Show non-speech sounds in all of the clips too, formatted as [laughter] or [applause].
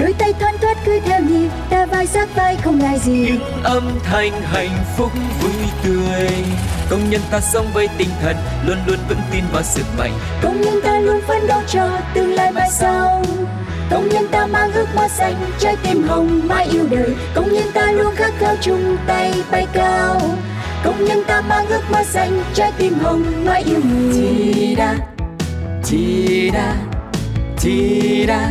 Đôi tay thoăn thoắt cứ theo nhịp Ta vai sát vai không ngại gì. Những âm thanh hạnh phúc vui tươi. Công nhân ta sống với tinh thần luôn luôn vững tin vào sức mạnh. Công nhân ta luôn phấn đấu cho tương lai mai sau. Công nhân ta mang ước mơ xanh Trái tim hồng mãi yêu đời. Công nhân ta luôn khát khao chung tay bay cao. Công nhân ta mang ước mơ xanh Trái tim hồng mãi yêu người. Chi đa, chi đa, chi đa,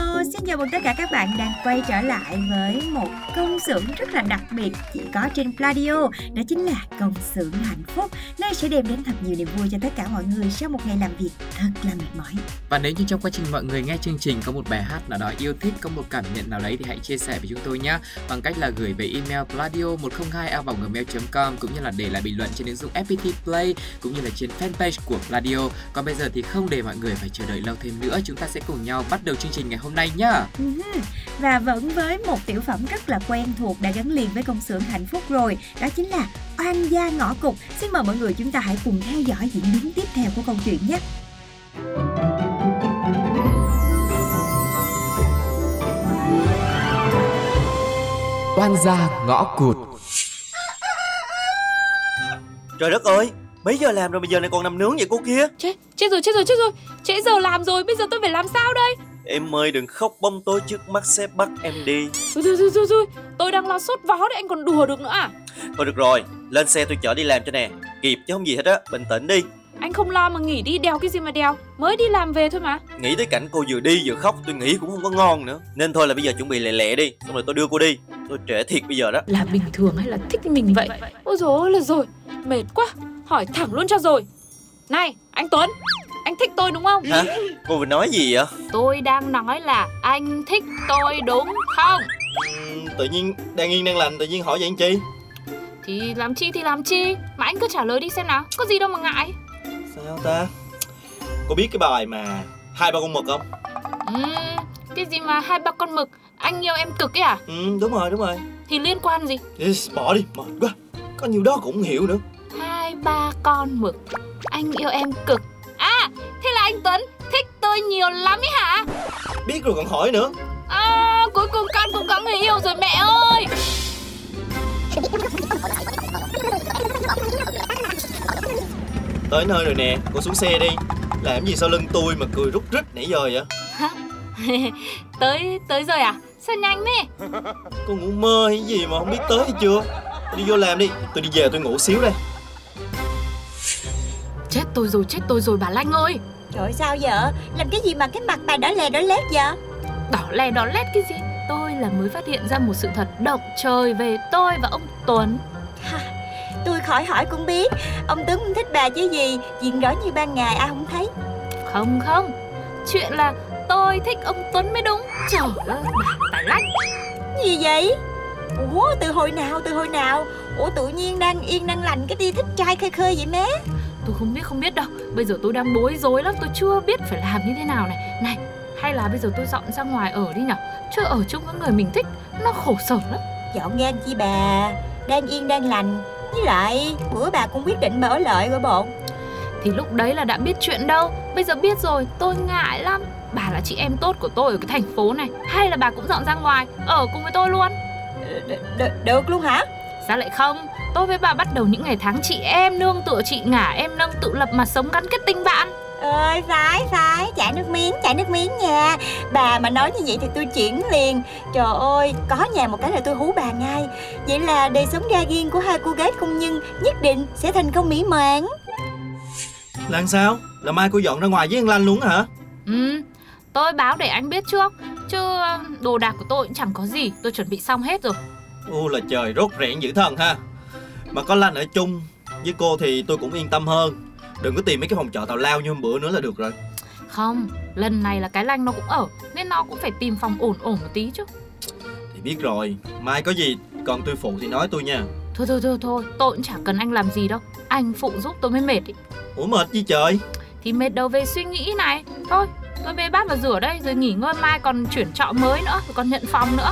xin chào mừng tất cả các bạn đang quay trở lại với một công xưởng rất là đặc biệt chỉ có trên Pladio Đó chính là công xưởng hạnh phúc Nơi sẽ đem đến thật nhiều niềm vui cho tất cả mọi người sau một ngày làm việc thật là mệt mỏi Và nếu như trong quá trình mọi người nghe chương trình có một bài hát nào đó yêu thích, có một cảm nhận nào đấy thì hãy chia sẻ với chúng tôi nhé bằng cách là gửi về email pladio 102 gmail.com cũng như là để lại bình luận trên ứng dụng FPT Play cũng như là trên fanpage của Pladio. Còn bây giờ thì không để mọi người phải chờ đợi lâu thêm nữa, chúng ta sẽ cùng nhau bắt đầu chương trình ngày hôm nay nhé nhá. Và vẫn với một tiểu phẩm rất là quen thuộc đã gắn liền với công xưởng hạnh phúc rồi Đó chính là Oan gia ngõ cụt Xin mời mọi người chúng ta hãy cùng theo dõi diễn biến tiếp theo của câu chuyện nhé. Oan gia ngõ cụt. Trời đất ơi, mấy giờ làm rồi bây giờ này còn nằm nướng vậy cô kia? Chết, chết rồi, chết rồi, chết rồi. Trễ giờ làm rồi, bây giờ tôi phải làm sao đây Em ơi đừng khóc bông tối trước mắt sếp bắt em đi. Rồi, rồi, rồi, rồi, rồi Tôi đang lo sốt vó đấy, anh còn đùa được nữa à? Thôi được rồi, lên xe tôi chở đi làm cho nè. Kịp chứ không gì hết á, bình tĩnh đi. Anh không lo mà nghỉ đi, đèo cái gì mà đèo Mới đi làm về thôi mà. Nghĩ tới cảnh cô vừa đi vừa khóc tôi nghĩ cũng không có ngon nữa. Nên thôi là bây giờ chuẩn bị lẹ lẹ đi Xong rồi tôi đưa cô đi. Tôi trễ thiệt bây giờ đó. Là bình thường hay là thích mình vậy? Ôi dồi ôi là rồi, mệt quá. Hỏi thẳng luôn cho rồi. Này, anh Tuấn Anh thích tôi đúng không? Hả? Cô vừa nói gì vậy? Tôi đang nói là anh thích tôi đúng không? Uhm, tự nhiên đang yên đang lành tự nhiên hỏi vậy anh chi Thì làm chi thì làm chi Mà anh cứ trả lời đi xem nào Có gì đâu mà ngại Sao ta Cô biết cái bài mà hai ba con mực không? Ừm, Cái gì mà hai ba con mực Anh yêu em cực ấy à Ừ đúng rồi đúng rồi Thì liên quan gì Ê, Bỏ đi mệt quá Có nhiều đó cũng không hiểu nữa Hai ba con mực Anh yêu em cực anh Tuấn thích tôi nhiều lắm ấy hả? Biết rồi còn hỏi nữa. À cuối cùng con cũng có người yêu rồi mẹ ơi. Tới nơi rồi nè Cô xuống xe đi. Làm gì sau lưng tôi mà cười rút rít nãy giờ vậy? [laughs] Tới tới rồi à? Sao nhanh thế? [laughs] Cô ngủ mơ hay gì mà không biết tới hay chưa? Đi vô làm đi Tôi đi về tôi ngủ xíu đây. Chết tôi rồi chết tôi rồi bà Lanh ơi Trời sao vợ, làm cái gì mà cái mặt bà đỏ lè đỏ lét vậy? Đỏ lè đỏ lét cái gì? Tôi là mới phát hiện ra một sự thật động trời về tôi và ông Tuấn. Tôi khỏi hỏi cũng biết. Ông Tuấn cũng thích bà chứ gì? Chuyện rõ như ban ngày ai không thấy? Không không. Chuyện là tôi thích ông Tuấn mới đúng. Trời ơi bà, Lanh Gì vậy? Ủa từ hồi nào từ hồi nào? Ủa tự nhiên đang yên đang lành cái đi thích trai khơi khơi vậy má Tôi không biết không biết đâu. Bây giờ tôi đang bối rối lắm Tôi chưa biết phải làm như thế nào này. Này hay là bây giờ tôi dọn ra ngoài ở đi nhở? Chứ ở chung với người mình thích Nó khổ sở lắm. Dọn ngang chi bà? Đang yên đang lành. Với lại bữa bà cũng quyết định ở lợi rồi bộ. Thì lúc đấy là đã biết chuyện đâu. Bây giờ biết rồi tôi ngại lắm. Bà là chị em tốt của tôi ở cái thành phố này. Hay là bà cũng dọn ra ngoài Ở cùng với tôi luôn? Đ- đ- Được luôn hả Sao lại không? Tôi với bà bắt đầu những ngày tháng chị em nương tựa chị ngả em nâng tự lập mà sống gắn kết tình bạn. Ơi phải phải chảy nước miếng chảy nước miếng nha. Bà mà nói như vậy thì tôi chuyển liền. Trời ơi có nhà một cái là tôi hú bà ngay. Vậy là đời sống ra riêng của hai cô gái công nhân nhất định sẽ thành công mỹ mãn. Là sao? Là mai cô dọn ra ngoài với anh Lanh luôn hả? Ừ Tôi báo để anh biết trước. Chứ ờ, đồ đạc của tôi cũng chẳng có gì. Tôi chuẩn bị xong hết rồi Ô là trời rốt rẽn dữ thần ha. Mà có Lanh ở chung Với cô thì tôi cũng yên tâm hơn. Đừng có tìm mấy cái phòng trọ tào lao như hôm bữa nữa là được rồi. Không, lần này là cái lanh nó cũng ở Nên nó cũng phải tìm phòng ổn ổn một tí chứ. Thì biết rồi Mai có gì còn tôi phụ thì nói tôi nha. Thôi thôi thôi thôi Tôi cũng chả cần anh làm gì đâu. Anh phụ giúp tôi mới mệt ý. Ủa mệt gì trời? Thì mệt đầu về suy nghĩ này. Thôi tôi bê bát vào rửa đây Rồi nghỉ ngơi mai còn chuyển trọ mới nữa Rồi còn nhận phòng nữa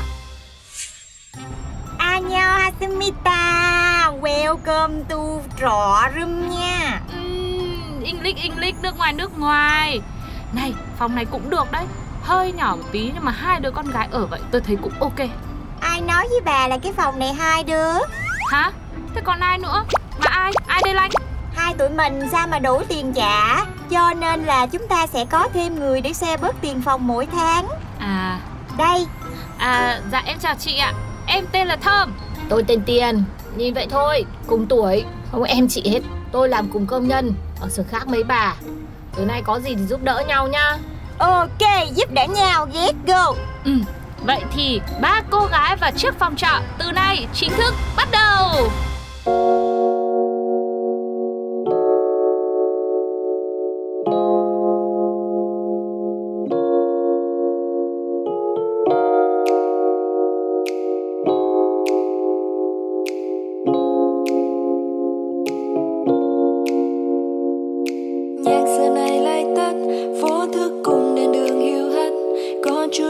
Annyeong Hasumita Welcome to trọ room nha. Uhm, English English nước ngoài nước ngoài. Này phòng này cũng được đấy. Hơi nhỏ một tí nhưng mà hai đứa con gái ở vậy tôi thấy cũng ok. Ai nói với bà là cái phòng này hai đứa? Hả? Thế còn ai nữa? Mà ai? Ai đây Lanh? Hai tụi mình sao mà đủ tiền trả? Cho nên là chúng ta sẽ có thêm người để xe bớt tiền phòng mỗi tháng. À, Đây. À dạ em chào chị ạ Em tên là Thơm Tôi tên Tiền, nhìn vậy thôi, cùng tuổi, không em chị hết. Tôi làm cùng công nhân, ở xưởng khác mấy bà. Tối nay có gì thì giúp đỡ nhau nhá. Ok giúp đỡ nhau Get go Ừ, vậy thì ba cô gái và chiếc phòng trọ từ nay chính thức bắt đầu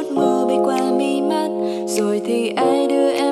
có mưa bay qua mi mắt rồi thì ai đưa em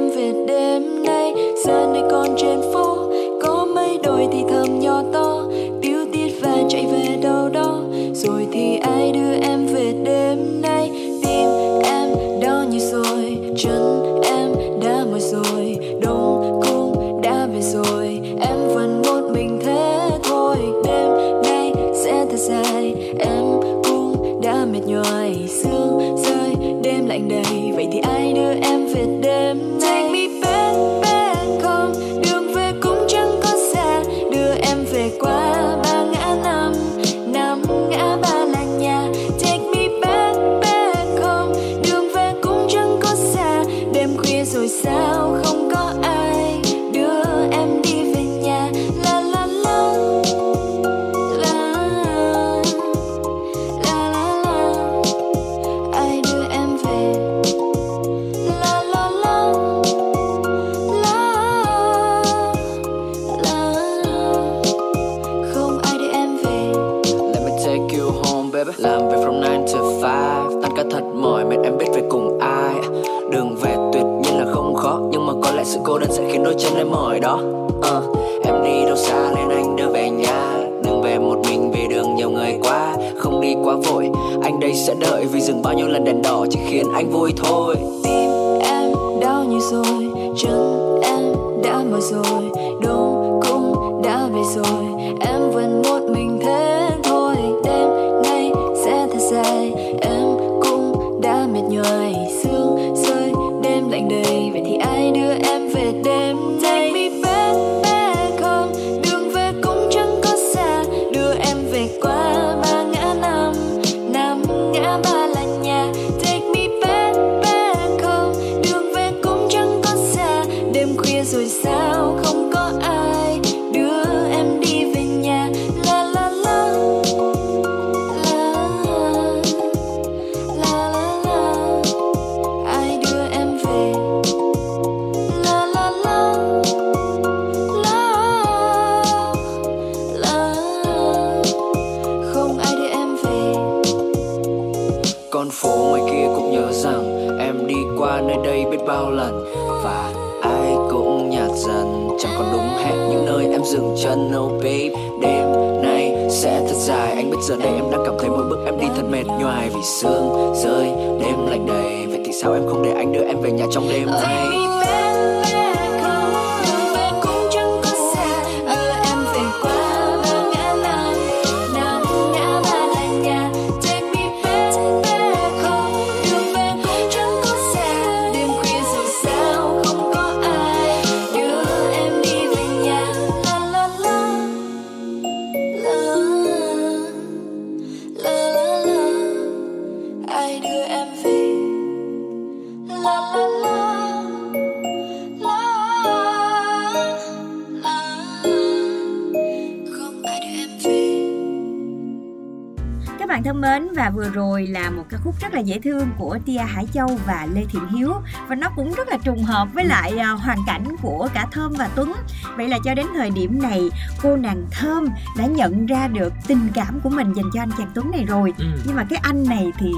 vừa rồi là một ca khúc rất là dễ thương của Tia Hải Châu và Lê Thiện Hiếu và nó cũng rất là trùng hợp với lại uh, hoàn cảnh của cả Thơm và Tuấn. Vậy là cho đến thời điểm này cô nàng Thơm đã nhận ra được tình cảm của mình dành cho anh chàng Tuấn này rồi. Ừ. Nhưng mà cái anh này thì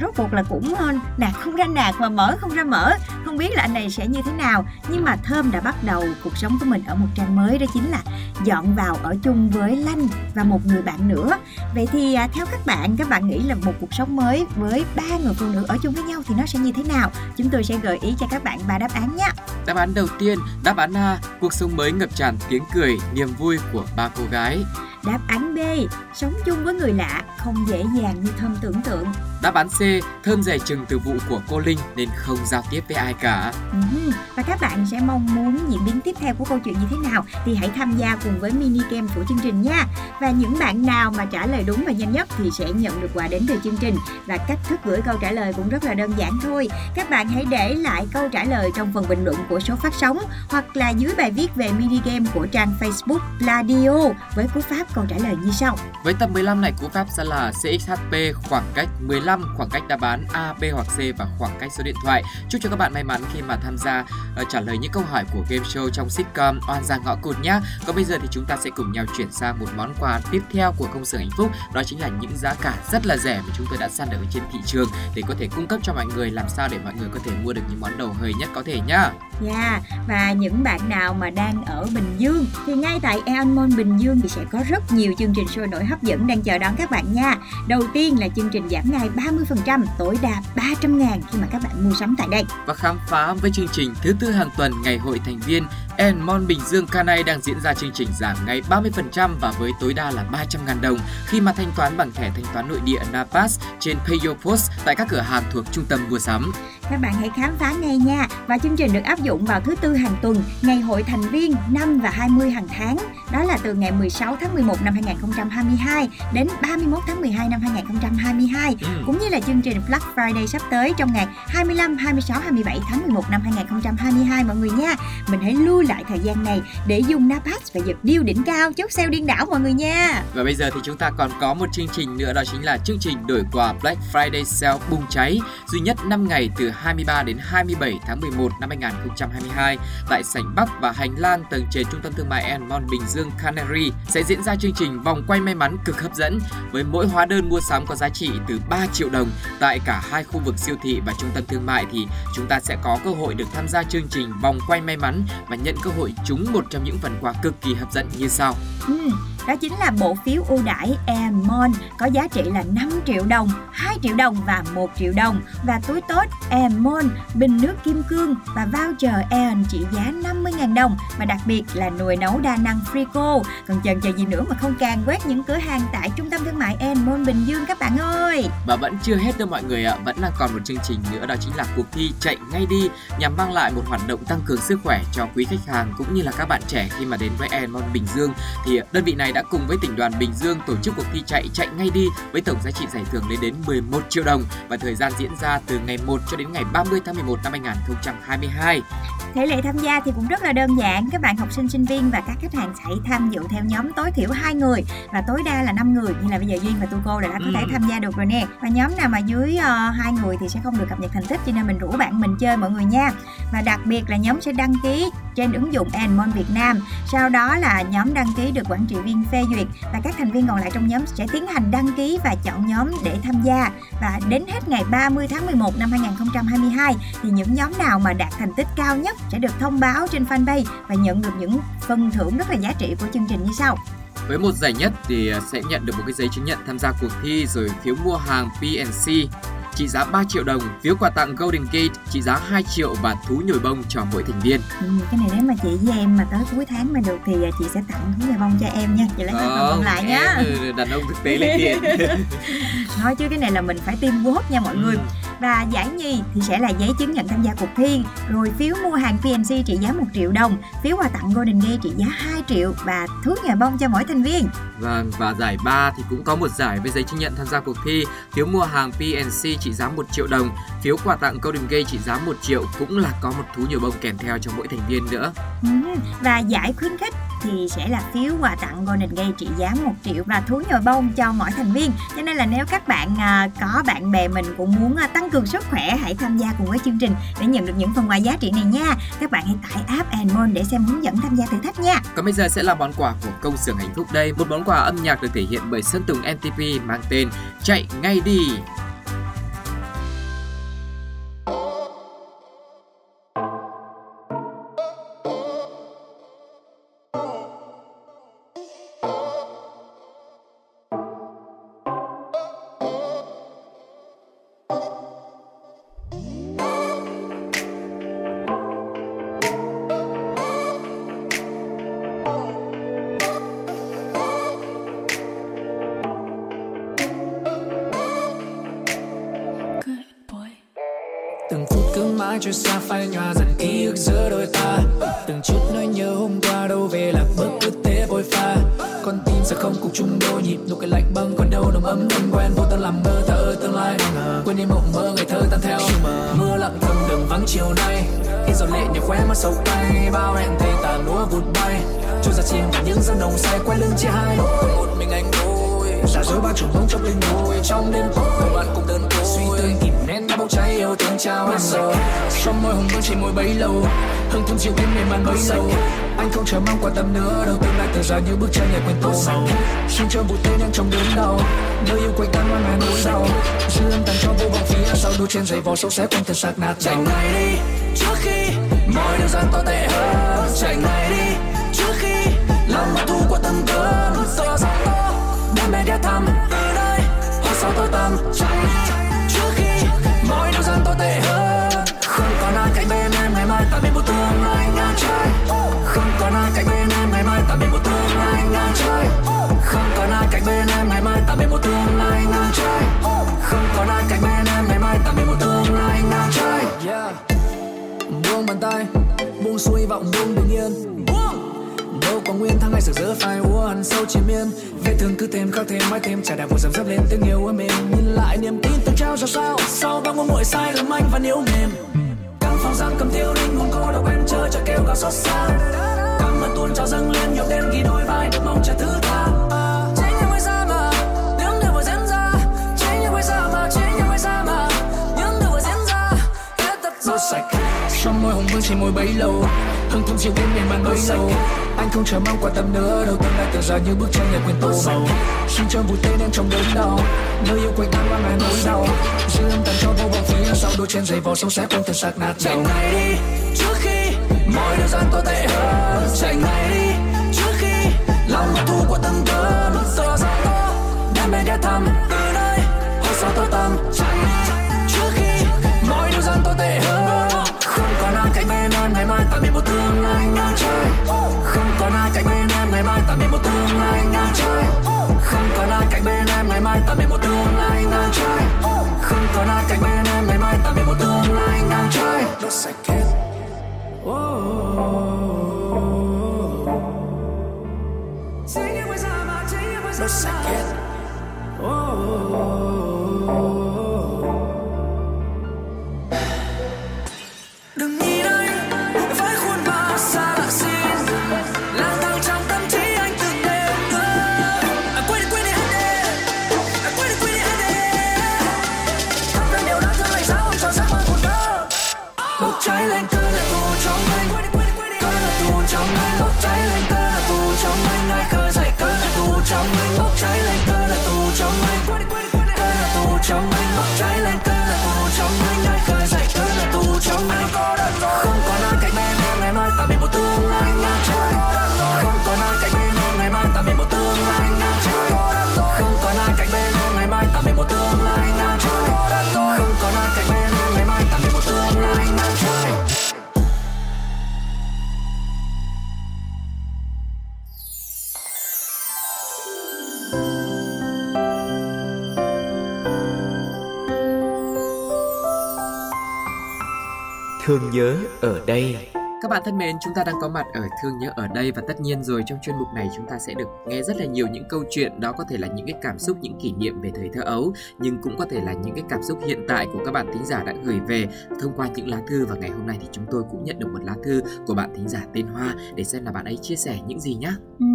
rốt cuộc là cũng ờ, nạt không ra nạt mà mở không ra mở. Không biết là anh này sẽ như thế nào. Nhưng mà thơm đã bắt đầu cuộc sống của mình ở một trang mới đó chính là dọn vào ở chung với lanh và một người bạn nữa. Vậy thì à, theo các bạn các bạn nghĩ là một cuộc sống mới với ba người phụ nữ ở chung với nhau thì nó sẽ như thế nào? Chúng tôi sẽ gợi ý cho các bạn ba đáp án nhé. Đáp án đầu tiên, đáp án A, cuộc sống mới ngập tràn tiếng cười, niềm vui của ba cô gái. đáp án b sống chung với người lạ không dễ dàng như thơm tưởng tượng Đáp án C, thơm dè chừng từ vụ của cô Linh nên không giao tiếp với ai cả. Ừm, Và các bạn sẽ mong muốn diễn biến tiếp theo của câu chuyện như thế nào thì hãy tham gia cùng với mini game của chương trình nha. Và những bạn nào mà trả lời đúng và nhanh nhất thì sẽ nhận được quà đến từ chương trình. Và cách thức gửi câu trả lời cũng rất là đơn giản thôi. Các bạn hãy để lại câu trả lời trong phần bình luận của số phát sóng hoặc là dưới bài viết về mini game của trang Facebook Pladio với cú pháp câu trả lời như sau. Với tập 15 này, cú pháp sẽ là CXHP khoảng cách 15, khoảng cách đáp án A, B hoặc C và khoảng cách số điện thoại. Chúc cho các bạn may mắn khi mà tham gia uh, trả lời những câu hỏi của game show trong sitcom Oan gia ngõ cụt nhá. Còn bây giờ thì chúng ta sẽ cùng nhau chuyển sang một món quà tiếp theo của công xưởng hạnh phúc, đó chính là những giá cả rất là rẻ mà chúng tôi đã săn được ở trên thị trường để có thể cung cấp cho mọi người làm sao để mọi người có thể mua được những món đồ hơi nhất có thể nhá. Yeah, và những bạn nào mà đang ở Bình Dương thì ngay tại Eon Mall Bình Dương thì sẽ có rất nhiều chương trình sôi nổi hấp dẫn đang chờ đón các bạn nha. Đầu tiên là chương trình giảm ngày 30%, tối đa 300 ngàn khi mà các bạn mua sắm tại đây. và khám phá với chương trình thứ tư hàng tuần ngày hội thành viên Enmon Bình Dương Canai đang diễn ra chương trình giảm ngày 30% và với tối đa là 300.000 đồng khi mà thanh toán bằng thẻ thanh toán nội địa Napas trên Payo Post tại các cửa hàng thuộc trung tâm mua sắm. Các bạn hãy khám phá ngay nha. Và chương trình được áp dụng vào thứ tư hàng tuần, ngày hội thành viên 5 và 20 hàng tháng. Đó là từ ngày 16 tháng 11 năm 2022 đến 31 tháng 12 năm 2022. Ừ. cũng như là chương trình Black Friday sắp tới trong ngày 25, 26, 27 tháng 11 năm 2022 mọi người nha. Mình hãy lưu lại thời gian này để dùng Napas và giật điêu đỉnh cao chốt sale điên đảo mọi người nha. Và bây giờ thì chúng ta còn có một chương trình nữa đó chính là chương trình đổi quà Black Friday Sale bùng cháy duy nhất 5 ngày từ 23 đến 27 tháng 11 năm 2022 tại sảnh Bắc và hành lang tầng trệt trung tâm thương mại Enmon Bình Dương Canary sẽ diễn ra chương trình vòng quay may mắn cực hấp dẫn với mỗi hóa đơn mua sắm có giá trị từ 3 triệu đồng tại cả hai khu vực siêu thị và trung tâm thương mại thì chúng ta sẽ có cơ hội được tham gia chương trình vòng quay may mắn và nhận cơ hội trúng một trong những phần quà cực kỳ hấp dẫn như sau. Ừ, đó chính là bộ phiếu ưu đãi Emon có giá trị là 5 triệu đồng, 2 triệu đồng và 1 triệu đồng và túi tốt Emon, bình nước kim cương và voucher Aeon trị giá 50.000 đồng và đặc biệt là nồi nấu đa năng Frico. Còn chần chờ gì nữa mà không càng quét những cửa hàng tại trung tâm thương mại Emon Bình Dương các bạn ơi. Và vẫn chưa hết đâu mọi người ạ, vẫn là còn một chương trình nữa đó chính là cuộc thi chạy ngay đi nhằm mang lại một hoạt động tăng cường sức khỏe cho quý khách hàng cũng như là các bạn trẻ khi mà đến với Emon Bình Dương thì đơn vị này đã cùng với tỉnh đoàn Bình Dương tổ chức cuộc thi chạy chạy ngay đi với tổng giá trị giải thưởng lên đến 11 triệu đồng và thời gian diễn ra từ ngày 1 cho đến ngày 30 tháng 11 năm 2022. Thể lệ tham gia thì cũng rất là đơn giản, các bạn học sinh sinh viên và các khách hàng hãy tham dự theo nhóm tối thiểu 2 người và tối đa là 5 người như là bây giờ Duyên và Tu cô đã có Ừ. thể tham gia được rồi nè. Và nhóm nào mà dưới uh, hai người thì sẽ không được cập nhật thành tích cho nên mình rủ bạn mình chơi mọi người nha. Và đặc biệt là nhóm sẽ đăng ký trên ứng dụng Enmon Việt Nam. Sau đó là nhóm đăng ký được quản trị viên phê duyệt và các thành viên còn lại trong nhóm sẽ tiến hành đăng ký và chọn nhóm để tham gia. Và đến hết ngày 30 tháng 11 năm 2022 thì những nhóm nào mà đạt thành tích cao nhất sẽ được thông báo trên fanpage và nhận được những phần thưởng rất là giá trị của chương trình như sau. Với một giải nhất thì à, sẽ nhận được một cái giấy chứng nhận tham gia cuộc thi rồi phiếu mua hàng PNC trị giá 3 triệu đồng, phiếu quà tặng Golden Gate trị giá 2 triệu và thú nhồi bông cho mỗi thành viên. Ừ, cái này nếu mà chị với em mà tới cuối tháng mà được thì à, chị sẽ tặng thú nhà bông cho em nha. Chị lấy phần còn lại nhá. ừ, đàn ông thực tế lấy tiền. [laughs] Nói chứ cái này là mình phải tiêm quốt nha mọi người. Và giải nhì thì sẽ là giấy chứng nhận tham gia cuộc thi, rồi phiếu mua hàng PNC trị giá 1 triệu đồng, phiếu quà tặng Golden Gate trị giá 2 triệu và thú nhà bông cho mỗi thành viên. Vâng, và giải 3 thì cũng có một giải với giấy chứng nhận tham gia cuộc thi, phiếu mua hàng PNC trị giá 1 triệu đồng, Phiếu quà tặng Golden Gate trị giá 1 triệu cũng là có một thú nhồi bông kèm theo cho mỗi thành viên nữa. Ừ, và giải khuyến khích thì sẽ là phiếu quà tặng Golden Gate trị giá 1 triệu và thú nhồi bông cho mỗi thành viên. Cho nên là nếu các bạn à, có bạn bè mình cũng muốn à, tăng cường sức khỏe hãy tham gia cùng với chương trình để nhận được những phần quà giá trị này nha. Các bạn hãy tải app Anmon để xem hướng dẫn tham gia thử thách nha. Còn bây giờ sẽ là món quà của công xưởng hạnh phúc đây. Một món quà âm nhạc được thể hiện bởi Sơn Tùng MTP mang tên Chạy ngay đi. Sẽ không cùng chung đôi nhịp. Nụ cười lạnh băng còn đâu nồng ấm, thân quen, vô tâm làm mơ thở tương lai. Quên đi mộng mơ, ngày thơ tan theo. Mưa lặng thầm đường vắng chiều nay. Khi giọt lệ nhẹ khóe mắt sầu cay bao hẹn thề tàn lúa vụt bay. Trôi ra chim những giấc nồng say, quay lưng chia hai. Một mình anh đôi giả dối bao trùng bông trong linh hồn trong đêm tối. Bạn cùng đơn côi suy tư kìm nén đã bốc cháy yêu thương trao em rồi. Trong môi hồng vương chỉ môi bấy lâu hương thơm chiều đến mềm màn bấy lâu. Anh không chờ mong quan tâm nữa đâu tương lai từ giờ như bước chân nhẹ quên tô màu xin cho vụ tên em trong đớn đau nơi yêu quanh tan ngoan mẹ nỗi đau. Dư âm tàn cho vô vọng phía sau đôi trên giày vò sâu xé quanh thân xác nát chạy ngay đi trước khi mọi điều gian to tệ hơn. Chạy ngay đi trước khi lòng mà thu của tâm cơn. To gió to đam mê ghé thăm từ đây. Hoa sau tôi tâm chạy. Trước khi mọi điều gian tôi tệ hơn không còn ai cạnh bên em, ngày mai ta biết một tương lai ngang trời không còn ai cạnh bên em, ngày mai ta biết một tương lai ngang trời không còn ai cạnh bên em, ngày mai ta biết một tương lai ngang trời không còn ai cạnh bên em, ngày mai ta biết một tương lai ngang trời yeah. buông bàn tay, buông xuôi vọng, buông bình yên có nguyên tháng ngày sực rỡ phai úa hằn sâu triền miên. Vết thương cứ thêm khắc thêm mãi thêm. Trả đạp vội dầm dấp lên tiếng yêu em êm. Nhìn lại niềm tin từng trao ra sao? Sau bao ngôn nguội sai lầm anh vẫn yếu mềm. Căng phòng giang cầm tiêu linh hồn cô độc em chơi cho kêu gào xót xa. Cảm ơn tuôn trao dâng lên nhiều đêm ghi đôi vai được mong chờ thứ tha. Sạch trong môi hồng vương chỉ môi bấy lâu hương thơm chiều đến miền bàn bấy sâu anh không chờ mong quan tâm nữa đâu tương lai từ giờ như bước chân nhẹ quên tô màu. Xin cho vui tên em trong đớn đau, nơi yêu quanh tan qua mẹ nỗi đau. Dư âm tàn cho vô vọng phía sau, đôi trên giày vò sâu xé quanh sạc nạt nát chạy ngay đi, trước khi mọi điều gian tồi tệ hơn. Chạy ngay đi, trước khi lòng thu của tâm cơn. Giờ gió to đam mê ghé thăm từ nơi Hồi sau tôi tâm chạy một tương lai ngang trời không còn ai cạnh bên em ngày mai ta biết một tương lai ngang trời không còn ai cạnh bên em ngày mai ta biết một tương lai ngang trời không còn ai cạnh bên em ngày mai ta biết một tương lai ngang trời đốt sạch oh đốt oh, oh, oh. Thương nhớ ở đây. Các bạn thân mến, chúng ta đang có mặt ở Thương Nhớ ở đây và tất nhiên rồi trong chuyên mục này chúng ta sẽ được nghe rất là nhiều những câu chuyện. Đó có thể là những cái cảm xúc, những kỷ niệm về thời thơ ấu nhưng cũng có thể là những cái cảm xúc hiện tại của các bạn thính giả đã gửi về thông qua những lá thư. Và ngày hôm nay thì chúng tôi cũng nhận được một lá thư của bạn thính giả tên Hoa để xem là bạn ấy chia sẻ những gì nhé. Ừ,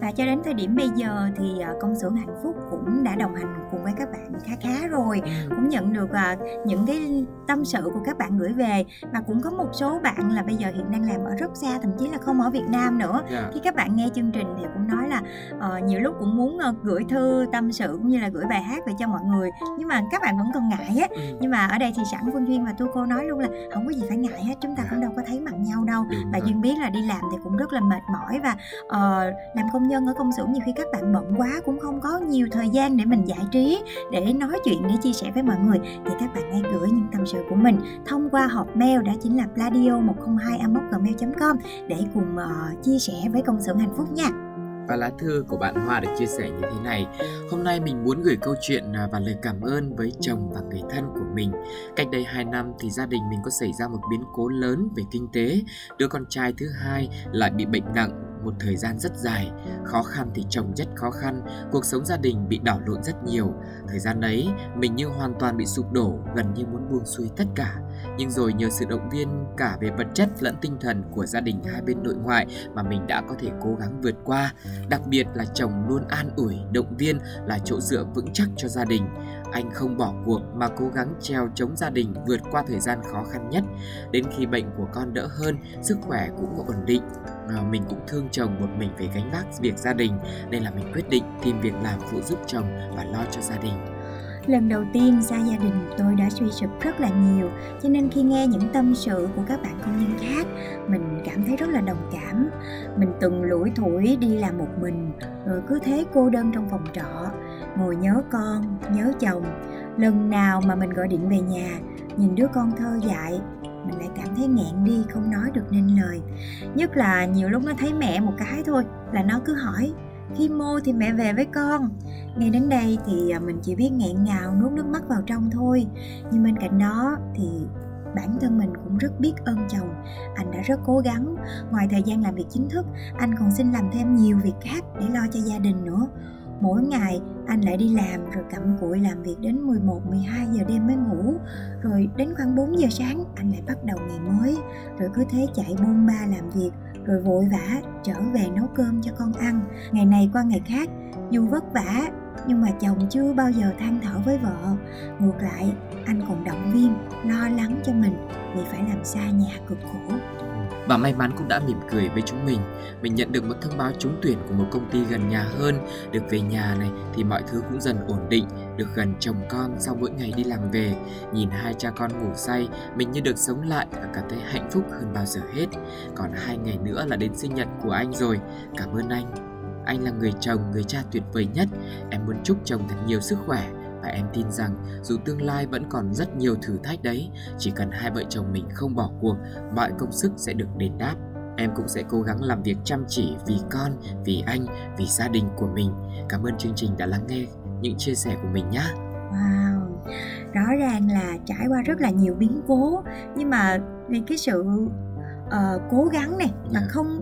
và cho đến thời điểm bây giờ thì ờ, công xưởng hạnh phúc cũng đã đồng hành cùng với các bạn khá khá rồi cũng nhận được à, những cái tâm sự của các bạn gửi về và cũng có một số bạn là bây giờ hiện đang làm ở rất xa thậm chí là không ở Việt Nam nữa Dạ. khi các bạn nghe chương trình thì cũng nói là ờ, nhiều lúc cũng muốn ờ, gửi thư tâm sự cũng như là gửi bài hát về cho mọi người nhưng mà các bạn vẫn còn ngại á Ừ. nhưng mà ở đây thì sẵn Phương Duyên và Tu cô nói luôn là không có gì phải ngại hết chúng ta Dạ. cũng đâu có thấy mặt nhau đâu Đúng và rồi. duyên biết là đi làm thì cũng rất là mệt mỏi và ờ, làm công nhân ở công xưởng nhiều khi các bạn bận quá cũng không có nhiều thời gian để mình giải trí để nói chuyện để chia sẻ với mọi người thì các bạn hãy gửi những tâm sự của mình thông qua hộp mail đã chính là pladio 102 gmail com để cùng uh, chia sẻ với công xưởng hạnh phúc nha. Và lá thư của bạn Hoa được chia sẻ như thế này. Hôm nay mình muốn gửi câu chuyện à, và lời cảm ơn với chồng và người thân của mình. Cách đây 2 năm thì gia đình mình có xảy ra một biến cố lớn về kinh tế. Đứa con trai thứ hai lại bị bệnh nặng một thời gian rất dài. Khó khăn thì chồng rất khó khăn Cuộc sống gia đình bị đảo lộn rất nhiều. Thời gian ấy mình như hoàn toàn bị sụp đổ Gần như muốn buông xuôi tất cả. Nhưng rồi nhờ sự động viên cả về vật chất lẫn tinh thần của gia đình hai bên nội ngoại Mà mình đã có thể cố gắng vượt qua. Đặc biệt là chồng luôn an ủi, động viên là chỗ dựa vững chắc cho gia đình. Anh không bỏ cuộc mà cố gắng treo chống gia đình vượt qua thời gian khó khăn nhất. Đến khi bệnh của con đỡ hơn, sức khỏe cũng ổn định. À, mình cũng thương chồng một mình phải gánh vác việc gia đình nên là mình quyết định tìm việc làm phụ giúp chồng và lo cho gia đình. Lần đầu tiên xa gia đình tôi đã suy sụp rất là nhiều Cho nên khi nghe những tâm sự của các bạn công nhân khác Mình cảm thấy rất là đồng cảm Mình từng lủi thủi đi làm một mình Rồi cứ thế cô đơn trong phòng trọ Ngồi nhớ con, nhớ chồng. Lần nào mà mình gọi điện về nhà Nhìn đứa con thơ dại Mình lại cảm thấy nghẹn đi không nói được nên lời. Nhất là nhiều lúc nó thấy mẹ một cái thôi Là nó cứ hỏi Khi mô thì mẹ về với con? Nghe đến đây thì à, mình chỉ biết nghẹn ngào nuốt nước mắt vào trong thôi. Nhưng bên cạnh đó thì bản thân mình cũng rất biết ơn chồng. Anh đã rất cố gắng. Ngoài thời gian làm việc chính thức Anh còn xin làm thêm nhiều việc khác để lo cho gia đình nữa. Mỗi ngày anh lại đi làm rồi cặm cụi làm việc đến 11, 12 giờ đêm mới ngủ. Rồi đến khoảng 4 giờ sáng anh lại bắt đầu ngày mới. Rồi cứ thế chạy bôn ba làm việc Rồi vội vã trở về nấu cơm cho con ăn. Ngày này qua ngày khác dù vất vả nhưng mà chồng chưa bao giờ than thở với vợ. Ngược lại anh còn động viên lo lắng cho mình vì phải làm xa nhà cực khổ. Và may mắn cũng đã mỉm cười với chúng mình. Mình nhận được một thông báo trúng tuyển của một công ty gần nhà hơn. Được về nhà này thì mọi thứ cũng dần ổn định. Được gần chồng con sau mỗi ngày đi làm về. Nhìn hai cha con ngủ say Mình như được sống lại và cảm thấy hạnh phúc hơn bao giờ hết. Còn hai ngày nữa là đến sinh nhật của anh rồi. Cảm ơn anh. Anh là người chồng, người cha tuyệt vời nhất. Em muốn chúc chồng thật nhiều sức khỏe và em tin rằng dù tương lai vẫn còn rất nhiều thử thách đấy, chỉ cần hai vợ chồng mình không bỏ cuộc, mọi công sức sẽ được đền đáp. Em cũng sẽ cố gắng làm việc chăm chỉ vì con, vì anh, vì gia đình của mình. Cảm ơn chương trình đã lắng nghe những chia sẻ của mình nhé. wow rõ ràng là trải qua rất là nhiều biến cố nhưng mà vì cái sự ờ, cố gắng này mà Dạ. không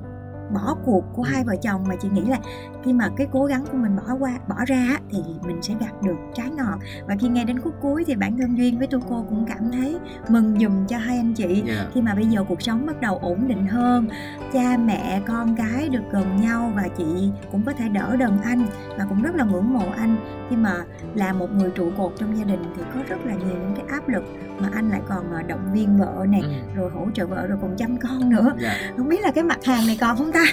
bỏ cuộc của hai vợ chồng mà chị nghĩ là khi mà cái cố gắng của mình bỏ qua bỏ ra á, thì mình sẽ gặt được trái ngọt. Và khi nghe đến khúc cuối thì bản thân duyên với tu cô cũng cảm thấy mừng dùm cho hai anh chị. Dạ. khi mà bây giờ cuộc sống bắt đầu ổn định hơn cha mẹ con cái được gần nhau và chị cũng có thể đỡ đần anh và cũng rất là ngưỡng mộ anh khi mà là một người trụ cột trong gia đình thì có rất là nhiều những cái áp lực mà anh lại còn ờ, động viên vợ nè Ừ. rồi hỗ trợ vợ rồi còn chăm con nữa. Dạ. không biết là cái mặt hàng này còn không ta?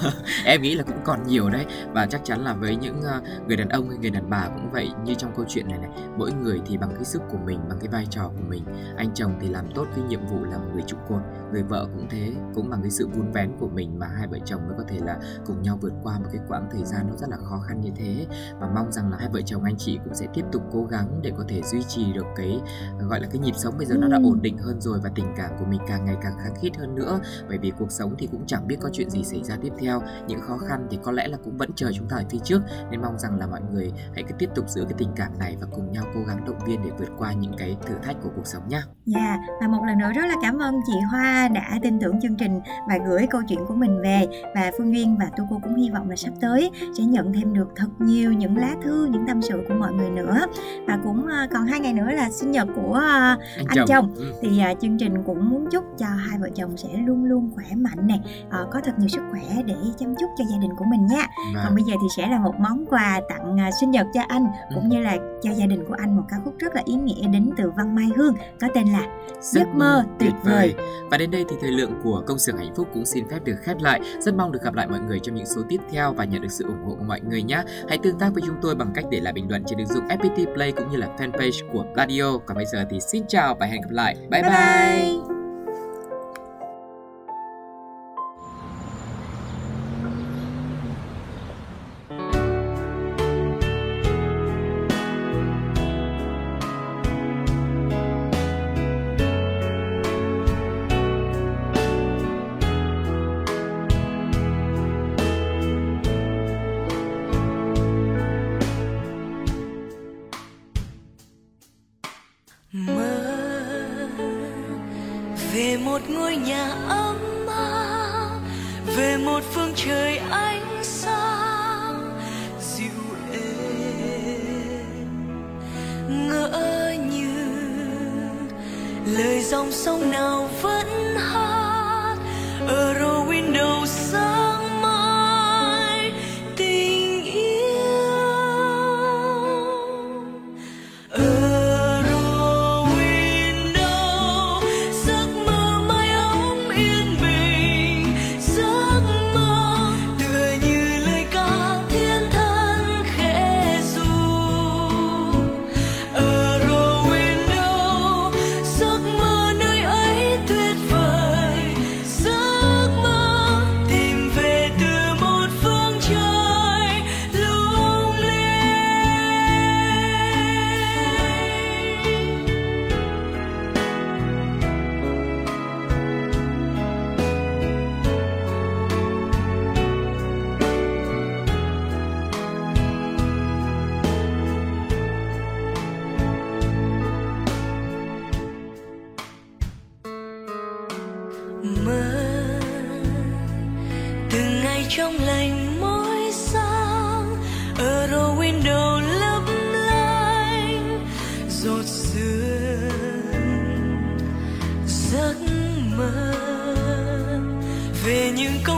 [laughs] Em nghĩ là cũng còn nhiều đấy. Và chắc chắn là với những ờ, người đàn ông hay người đàn bà cũng vậy như trong câu chuyện này này mỗi người thì bằng cái sức của mình bằng cái vai trò của mình. Anh chồng thì làm tốt cái nhiệm vụ là một người trụ cột người vợ cũng thế cũng bằng cái sự vun vén của mình mà hai vợ chồng mới có thể là cùng nhau vượt qua một cái quãng thời gian nó rất là khó khăn như thế. Và mong rằng là hai vợ chồng anh chị cũng sẽ tiếp tục cố gắng để có thể duy trì được cái gọi là cái nhịp sống bây giờ nó đã ổn định hơn rồi và tình cảm của mình càng ngày càng khăng khít hơn nữa. Bởi vì cuộc sống thì cũng chẳng biết có chuyện gì xảy ra tiếp theo. Những khó khăn thì có lẽ là cũng vẫn chờ chúng ta ở phía trước. Nên mong rằng là mọi người hãy cứ tiếp tục giữ cái tình cảm này và cùng nhau cố gắng động viên để vượt qua những cái thử thách của cuộc sống nhé. Dạ, yeah, và một lần nữa rất là cảm ơn chị Hoa đã tin tưởng chương trình và gửi câu chuyện của mình về. Và Phương Duyên và Tu Cô cũng hy vọng là sắp tới sẽ nhận thêm được thật nhiều những lá thư, những tâm sự của mọi người nữa và cũng ờ, còn hai ngày nữa là sinh nhật của ờ, anh, anh chồng, chồng. Ừ. thì uh, chương trình cũng muốn chúc cho hai vợ chồng sẽ luôn luôn khỏe mạnh này có thật nhiều sức khỏe để chăm chút cho gia đình của mình nha à. còn bây giờ thì sẽ là một món quà tặng sinh nhật cho anh ừ. cũng như là cho gia đình của anh một ca khúc rất là ý nghĩa đến từ Văn Mai Hương có tên là Giấc mơ tuyệt vời và đến đây thì thời lượng của công xưởng hạnh phúc cũng xin phép được khép lại rất mong được gặp lại mọi người trong những số tiếp theo và nhận được sự ủng hộ của mọi người nhé hãy tương tác với chúng tôi bằng cách để lại bình luận trên ứng dụng FPT Play cũng như là fanpage của Radio còn bây giờ thì xin chào và hẹn gặp lại bye bye, bye. bye. ngày trong lành mỗi sáng, ở euro window lấp lánh giọt sương giấc mơ. Về những câu